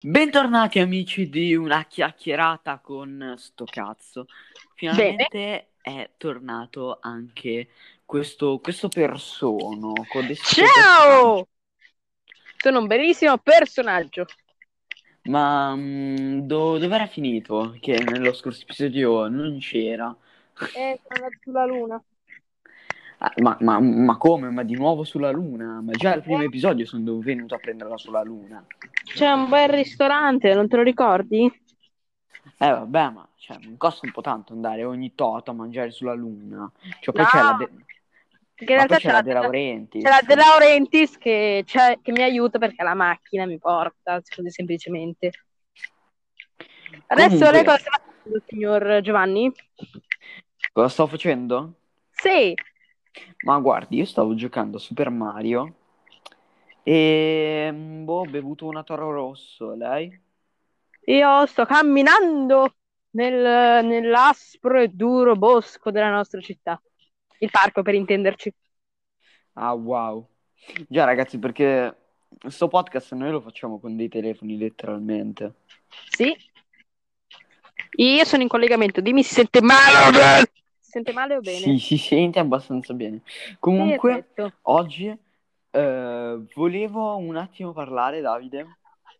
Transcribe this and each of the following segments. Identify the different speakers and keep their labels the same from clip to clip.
Speaker 1: Bentornati amici di una chiacchierata con sto cazzo. Finalmente è tornato anche questo, questo persono. codestro
Speaker 2: Ciao! Sono un bellissimo personaggio.
Speaker 1: Ma mm, do- dove era finito? Che nello scorso episodio non c'era.
Speaker 2: Eh, sono andato sulla luna.
Speaker 1: Ah, ma, ma- ma come? Ma di nuovo sulla Luna? Ma già al primo episodio sono venuto a prenderla sulla Luna.
Speaker 2: C'è un bel ristorante, non te lo ricordi?
Speaker 1: Eh vabbè, ma cioè, non costa un po' tanto andare ogni tot a mangiare sulla Luna. Cioè, poi
Speaker 2: No,
Speaker 1: c'è la, De-
Speaker 2: Perché in realtà
Speaker 1: c'è
Speaker 2: c'è
Speaker 1: la De Laurentiis.
Speaker 2: c'è la De Laurentiis che, che mi aiuta perché la macchina mi porta, così semplicemente. Adesso
Speaker 1: Comunque-
Speaker 2: lei cosa sta facendo, signor Giovanni?
Speaker 1: Cosa sto facendo?
Speaker 2: Sì,
Speaker 1: Ma guardi, io stavo giocando a Super Mario e mm, boh, ho bevuto una Toro Rosso, lei?
Speaker 2: io sto camminando nel- nell'aspro e duro bosco della nostra città. Il parco, per intenderci.
Speaker 1: Ah, wow. Già, ragazzi, perché sto podcast noi lo facciamo con dei telefoni, letteralmente.
Speaker 2: Sì. Io sono in collegamento. Dimmi se sente male sente male o bene?
Speaker 1: Sì, si sente abbastanza bene. Comunque,
Speaker 2: Perfetto.
Speaker 1: oggi eh, volevo un attimo parlare, Davide.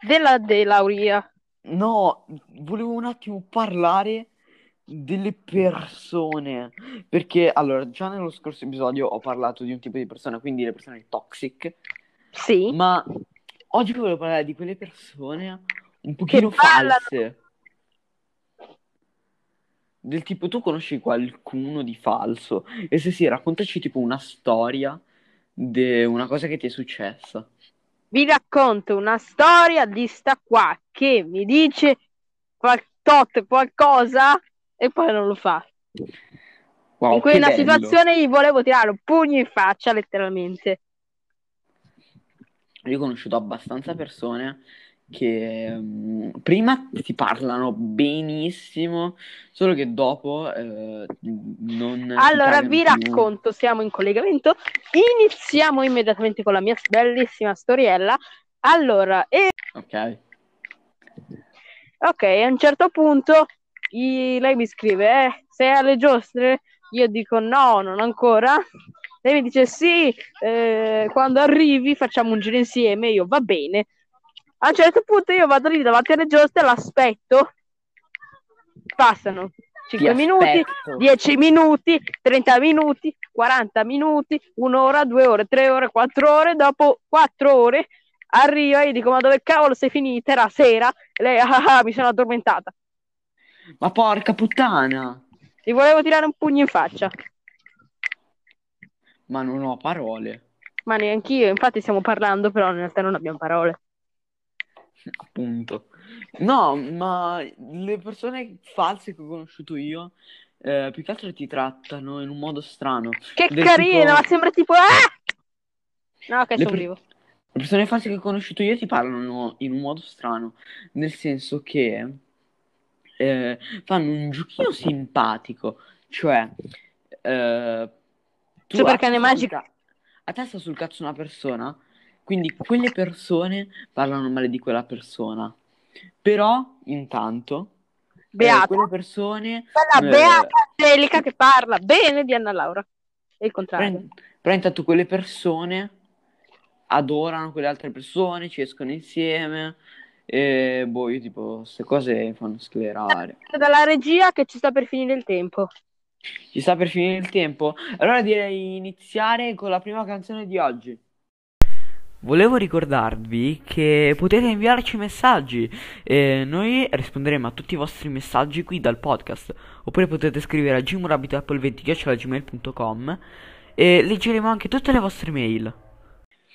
Speaker 2: Della De Lauria.
Speaker 1: No, volevo un attimo parlare delle persone, perché allora già nello scorso episodio ho parlato di un tipo di persona, quindi le persone toxic,
Speaker 2: Sì.
Speaker 1: ma oggi volevo parlare di quelle persone un pochino
Speaker 2: ballano.
Speaker 1: false. Del tipo, tu conosci qualcuno di falso? E se sì, raccontaci tipo una storia di una cosa che ti è successa.
Speaker 2: Vi racconto una storia di sta qua che mi dice qual- tot qualcosa e poi non lo fa.
Speaker 1: Wow,
Speaker 2: in quella situazione gli volevo tirare un pugno in faccia, letteralmente.
Speaker 1: Io ho conosciuto abbastanza persone che mm, prima ti parlano benissimo, solo che dopo eh, non
Speaker 2: Allora, vi
Speaker 1: più.
Speaker 2: racconto, siamo in collegamento. Iniziamo immediatamente con la mia bellissima storiella. Allora, e
Speaker 1: Ok.
Speaker 2: Ok, a un certo punto i- lei mi scrive, eh, sei alle giostre? Io dico no, non ancora. Lei mi dice sì, eh, quando arrivi facciamo un giro insieme. Io va bene. A un certo punto io vado lì davanti alle giostre, l'aspetto. Passano 5
Speaker 1: Ti
Speaker 2: minuti,
Speaker 1: aspetto.
Speaker 2: 10 minuti, 30 minuti, 40 minuti, un'ora, due ore, tre ore, quattro ore. Dopo quattro ore arriva e dico: Ma dove cavolo sei finita? Era sera. E lei, ah, ah, mi sono addormentata.
Speaker 1: Ma porca puttana!
Speaker 2: Gli volevo tirare un pugno in faccia,
Speaker 1: Ma non ho parole,
Speaker 2: ma neanch'io. Infatti, stiamo parlando, però in realtà non abbiamo parole.
Speaker 1: appunto. No, ma le persone false che ho conosciuto io, eh, più che altro ti trattano in un modo strano.
Speaker 2: Che
Speaker 1: Del
Speaker 2: carina,
Speaker 1: tipo-
Speaker 2: ma sembra tipo. Ah! No, che
Speaker 1: Le
Speaker 2: sono
Speaker 1: per-
Speaker 2: vivo.
Speaker 1: Le persone false che ho conosciuto io ti parlano in un modo strano, nel senso che eh, fanno un giochino simpatico, cioè eh, tu
Speaker 2: Super
Speaker 1: a
Speaker 2: cane
Speaker 1: testa sul
Speaker 2: magico.
Speaker 1: ca- a testa sul cazzo una persona, quindi quelle persone parlano male di quella persona, però intanto eh,
Speaker 2: Beata.
Speaker 1: quelle persone
Speaker 2: Quella
Speaker 1: eh,
Speaker 2: Beata Angelica che parla bene di Anna Laura. E il contrario.
Speaker 1: Però, però intanto quelle persone adorano quelle altre persone, ci escono insieme. E boh, io tipo, queste cose mi fanno sclerare.
Speaker 2: Dalla regia che ci sta per finire il tempo.
Speaker 1: Ci sta per finire il tempo. Allora direi iniziare con la prima canzone di oggi. Volevo ricordarvi che potete inviarci messaggi e noi risponderemo a tutti i vostri messaggi qui dal podcast. Oppure potete scrivere a gmurabitoapple20.gmail.com e leggeremo anche tutte le vostre mail.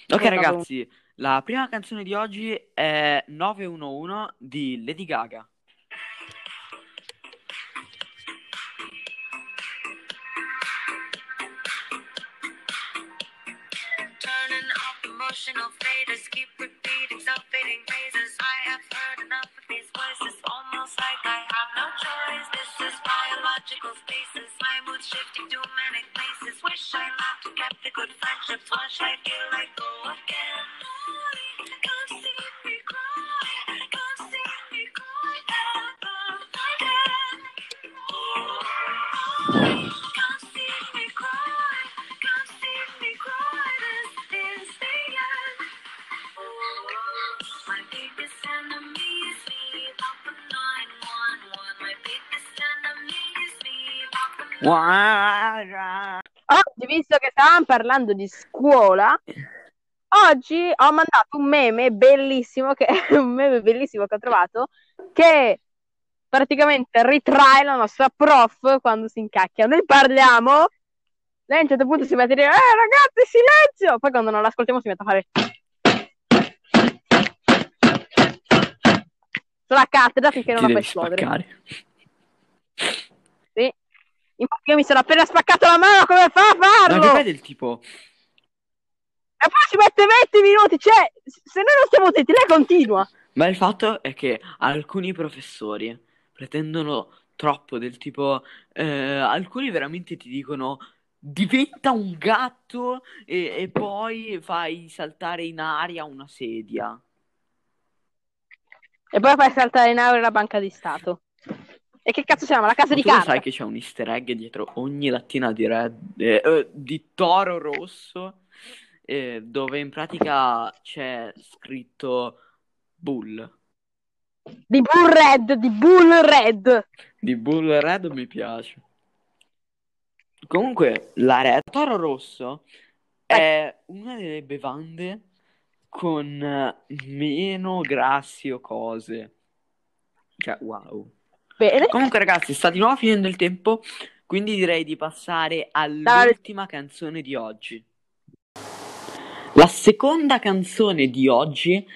Speaker 1: Ok
Speaker 2: Eh,
Speaker 1: ragazzi, la prima canzone di oggi è 911 di Lady Gaga.
Speaker 3: Emotional faders, keep repeating self-fading phrases. I have heard enough of these voices, almost like I have no choice. This is biological spaces. my mood shifting to manic places. Wish I laughed and kept the good friendships. Once I feel like
Speaker 2: Oggi, visto che stavamo parlando di scuola, oggi ho mandato un meme bellissimo, che è un meme bellissimo che ho trovato, che praticamente ritrae la nostra prof quando si incacchia. Noi parliamo, lei a un certo punto si mette a dire, eh ragazzi, silenzio! Poi quando non l'ascoltiamo si mette a fare... Sulla cattedra finché non la fa
Speaker 1: devi
Speaker 2: esplodere.
Speaker 1: spaccare.
Speaker 2: Infatti io mi sono appena spaccato la mano, come fa a
Speaker 1: Ma
Speaker 2: farlo?
Speaker 1: che fai del tipo...
Speaker 2: E poi ci mette 20 minuti, cioè, se noi non stiamo zitti, lei continua.
Speaker 1: Ma il fatto è che alcuni professori pretendono troppo del tipo... eh, alcuni veramente ti dicono diventa un gatto e, e poi fai saltare in aria una sedia.
Speaker 2: E poi fai saltare in aria la banca di Stato. E che cazzo siamo? La casa
Speaker 1: Ma
Speaker 2: di carta?
Speaker 1: sai che c'è un easter egg dietro ogni lattina di, red, eh, eh, di toro rosso eh, dove in pratica c'è scritto bull.
Speaker 2: Di Bull Red, di Bull Red.
Speaker 1: Di bull red mi piace. Comunque, la red toro rosso è una delle bevande con meno grassi o cose. Cioè, wow.
Speaker 2: Bene.
Speaker 1: Comunque, ragazzi, sta di nuovo finendo il tempo, quindi direi di passare all'ultima canzone di oggi. La seconda canzone di oggi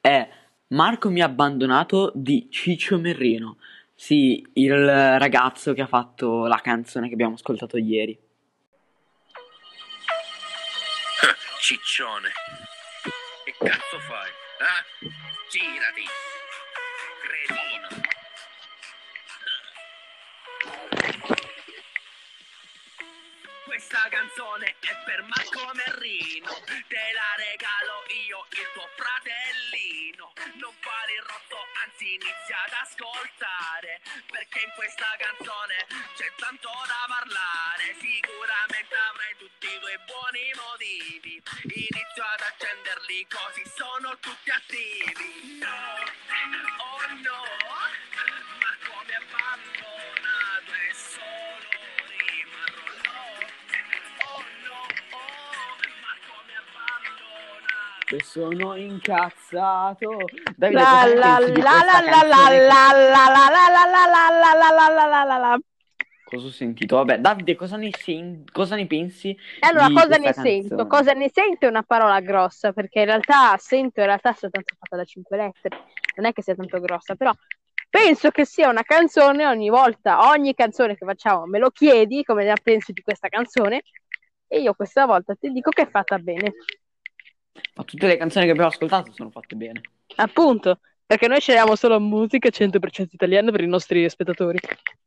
Speaker 1: è Marco mi ha abbandonato di Ciccio Merrino. Sì, il ragazzo che ha fatto la canzone che abbiamo ascoltato ieri.
Speaker 4: Ciccione. Che cazzo fai? Eh? Girati. Cretino. Questa canzone è per Marco Merrino. Te la regalo io, il tuo fratellino. Non fare il rotto, anzi inizia ad ascoltare. Perché in questa canzone c'è tanto da parlare. Sicuramente avrai tutti i tuoi buoni motivi. Inizio ad accenderli così sono tutti attivi. No, oh no, abbandonato. E
Speaker 1: sono incazzato. Davide,
Speaker 2: La
Speaker 1: cosa
Speaker 2: la la la la la la la la la
Speaker 1: ho sentito? Vabbè, Davide, cosa ne, sen- cosa ne pensi
Speaker 2: E allora, cosa ne sento?
Speaker 1: canzone?
Speaker 2: Cosa ne sento è una parola grossa, perché in realtà sento in realtà è soltanto fatta da cinque lettere, non è che sia tanto grossa, però penso che sia una canzone ogni volta, ogni canzone che facciamo me lo chiedi come ne pensi di questa canzone e io questa volta ti dico che è fatta bene,
Speaker 1: Ma tutte le canzoni che abbiamo ascoltato sono fatte bene.
Speaker 2: appunto, perché noi scegliamo solo musica 100% italiana per i nostri spettatori.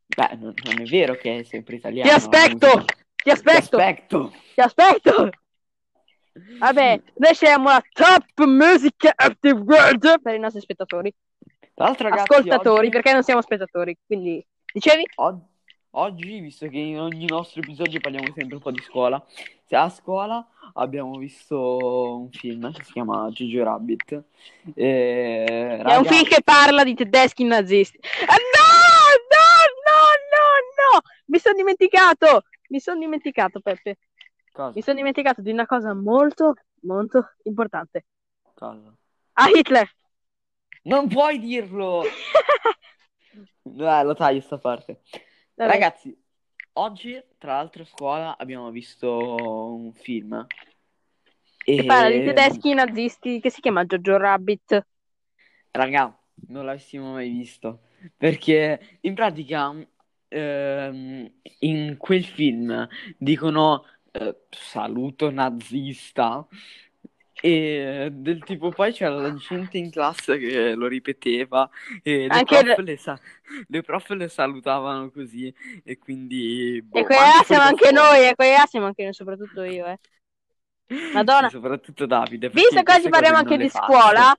Speaker 1: Beh, non, non è vero che è sempre italiano.
Speaker 2: Ti aspetto!
Speaker 1: la musica.
Speaker 2: Ti
Speaker 1: Ti
Speaker 2: aspetto!
Speaker 1: aspetto!
Speaker 2: Ti aspetto! Vabbè, noi scegliamo la top music of the world per i nostri spettatori.
Speaker 1: Tra l'altro, ragazzi,
Speaker 2: Ascoltatori,
Speaker 1: oggi,
Speaker 2: perché non siamo spettatori. Quindi, dicevi?
Speaker 1: og- oggi, visto che in ogni nostro episodio parliamo sempre un po' di scuola, se a scuola abbiamo visto un film che si chiama Jojo Rabbit. E,
Speaker 2: È un film che parla di tedeschi nazisti. Ah, no, no, no, no, no! Mi sono dimenticato! Mi sono dimenticato, Peppe.
Speaker 1: Cosa?
Speaker 2: Mi sono dimenticato di una cosa molto, molto importante.
Speaker 1: Cosa?
Speaker 2: A Hitler!
Speaker 1: Non puoi dirlo! Dai, lo taglio sta parte.
Speaker 2: Vabbè.
Speaker 1: Ragazzi, oggi, tra l'altro, a scuola abbiamo visto un film.
Speaker 2: Che
Speaker 1: E...
Speaker 2: parla di tedeschi nazisti che si chiama Jojo Rabbit.
Speaker 1: Raga, non l'avessimo mai visto. Perché in pratica, ehm, in quel film dicono eh, saluto nazista. E del tipo, poi c'era la gente in classe che lo ripeteva e le,
Speaker 2: Anche
Speaker 1: prof, le, sa- le prof le salutavano così e quindi... boh,
Speaker 2: E
Speaker 1: ma
Speaker 2: quella siamo anche noi, e quella siamo anche noi, soprattutto io, eh. Madonna.
Speaker 1: Soprattutto Davide.
Speaker 2: Visto che oggi parliamo anche di
Speaker 1: faccio.
Speaker 2: scuola,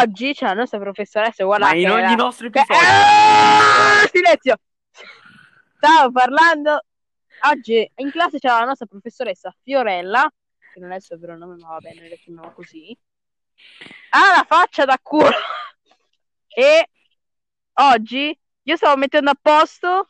Speaker 2: oggi c'è la nostra professoressa,
Speaker 1: Ma
Speaker 2: guardate.
Speaker 1: in ogni
Speaker 2: era-
Speaker 1: nostro
Speaker 2: che-
Speaker 1: episodio.
Speaker 2: Ah, silenzio! Stavo parlando. Oggi in classe c'era la nostra professoressa Fiorella, che non è il suo vero nome, ma va bene, le chiamiamo così. Ha la faccia da culo. E oggi io stavo mettendo a posto,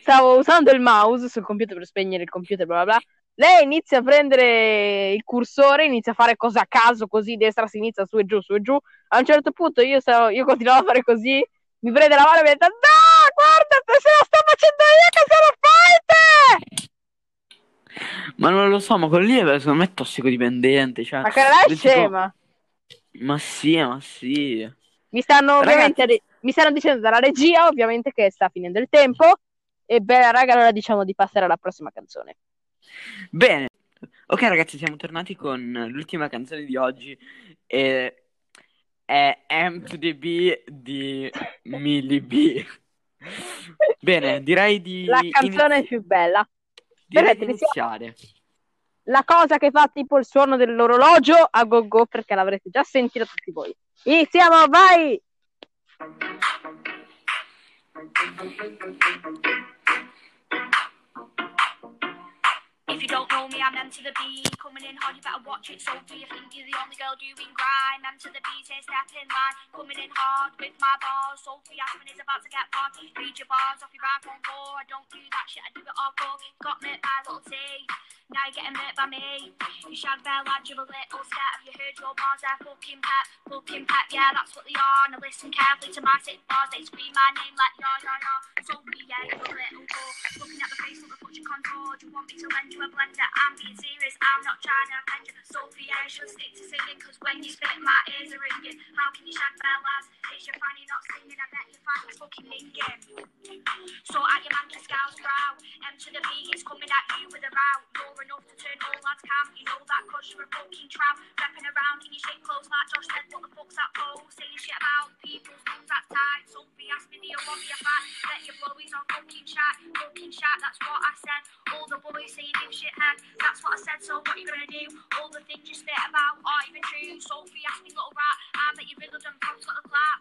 Speaker 2: stavo usando il mouse sul computer per spegnere il computer, bla bla bla. Lei inizia a prendere il cursore, inizia a fare cose a caso, così destra, sinistra, su e giù, su e giù. A un certo punto io, stavo, io continuavo a fare così, mi prende la mano e mi dice: No, guarda, se la sto facendo io che se lo fai te!
Speaker 1: Ma non lo so, ma quello lì è secondo me tossicodipendente. Cioè,
Speaker 2: Ma che lei è
Speaker 1: tipo-
Speaker 2: scema.
Speaker 1: Ma sì, ma sì.
Speaker 2: Mi stanno ovviamente mi stanno dicendo dalla regia, ovviamente, che sta finendo il tempo. E beh, raga, allora diciamo di passare alla prossima canzone.
Speaker 1: Bene. Ok, ragazzi, siamo tornati con l'ultima canzone di oggi. E è M to the B di Millie B. Bene, direi di,
Speaker 2: La canzone
Speaker 1: inizi-
Speaker 2: più bella.
Speaker 1: Direi di iniziare.
Speaker 2: La cosa che fa tipo il suono dell'orologio a go go, perché l'avrete già sentito tutti voi. Iniziamo, vai!
Speaker 3: If you don't know me, I'm M to the B. Coming in hard, you better watch it. Sophie, I think you're the only girl doing grime. M to the B, say step in line. Coming in hard with my bars. Sophie Aspen is about to get hard. Read your bars off your iPhone 4. I don't do that shit, I do it all go. Got met by little T. Now you're getting met by me. You shag bell lad, you're a little scat. Have you heard your bars? They're fucking pep. Fucking pep, yeah, that's what they are. Now listen carefully to my sick bars. They scream my name like ya, ya, ya. Sophie, yeah, you're a little whore. Looking at the face, look the you contour. Do you want me to lend you a blender? I'm being serious, I'm not trying to offend you. Sophie, I should stick to singing, cause when you spit, my ears are ringing. How can you shag bell lads? It's your fanny not singing, I bet your fanny's fucking minging. So at your man can scouse brow. M to the B is coming at you with a row. You're enough to turn all lads camp. You know that cause you're a fucking tramp. Repping around in your shit clothes like Josh said, what the fuck's that pole? Saying shit about people's tongues that's tight. Sophie asked me, do you want me fat? Bet your blowies on fucking chat. Fucking chat, that's what I said. All the boys say you do shit head. That's what I said, so what you gonna do? All the things you spit about aren't even true. Sophie me, little rat. I bet you riddled and pants got the clap.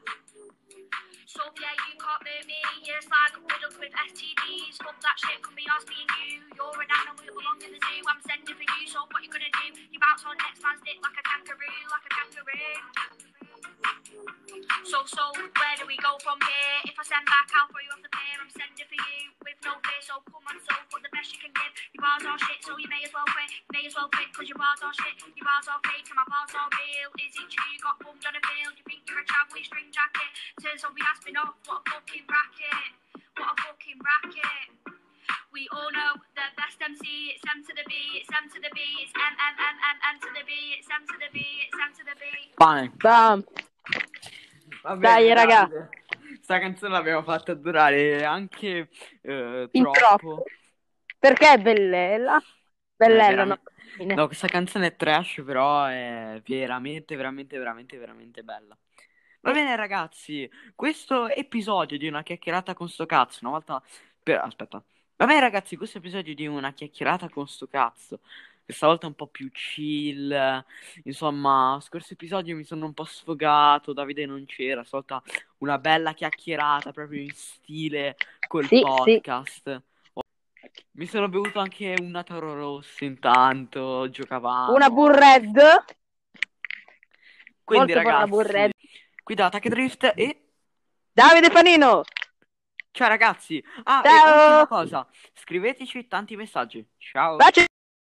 Speaker 3: Sophia, you can't move me. You're like riddled with STDs. Fuck that shit, can be us being you. You're an animal that belongs in the zoo. I'm sending for you, so what you gonna do? You bounce on next man's dick like a kangaroo, like a kangaroo. So, so, where do we go from here? If I send back, I'll throw you off the pier. I'm sending for you with no fear, so come on, so bars are shit, so you may as well quit. You may as well quit, cause your bars are shit. Your bars are fake, and my bars are real. Is it true you got bummed on a field? You think you're a chap with string jacket? Turns out we has been off, what a fucking racket. What a fucking racket. We all know the best MC, it's M to the B, it's M to the B, it's M, M, M, M, M to the B, it's M to the B, it's M to the B.
Speaker 1: Pane.
Speaker 2: Bam.
Speaker 1: Va
Speaker 2: Dai,
Speaker 1: bene,
Speaker 2: raga.
Speaker 1: Davide. Sta canzone l'abbiamo fatta durare anche eh, troppo.
Speaker 2: troppo. Perché è bellella? Bellella,
Speaker 1: Eh,
Speaker 2: no?
Speaker 1: veramente. No, questa canzone è trash, però è veramente, veramente, veramente, veramente bella. Va bene, ragazzi, questo episodio di una chiacchierata con sto cazzo, una volta per... aspetta. Va bene, ragazzi, questo episodio di una chiacchierata con sto cazzo, questa volta un po' più chill. Insomma, scorso episodio mi sono un po' sfogato, Davide non c'era, stavolta una bella chiacchierata proprio in stile col
Speaker 2: Sì, sì.
Speaker 1: Mi sono bevuto anche una Toro Rosso intanto, giocavamo.
Speaker 2: Una Burred.
Speaker 1: Quindi
Speaker 2: molto
Speaker 1: ragazzi,
Speaker 2: Burred.
Speaker 1: qui da Attack Drift e
Speaker 2: Davide Panino.
Speaker 1: ciao ragazzi. Ah, e
Speaker 2: Ciao.
Speaker 1: ultima cosa, scriveteci tanti messaggi. Ciao.
Speaker 2: Baci.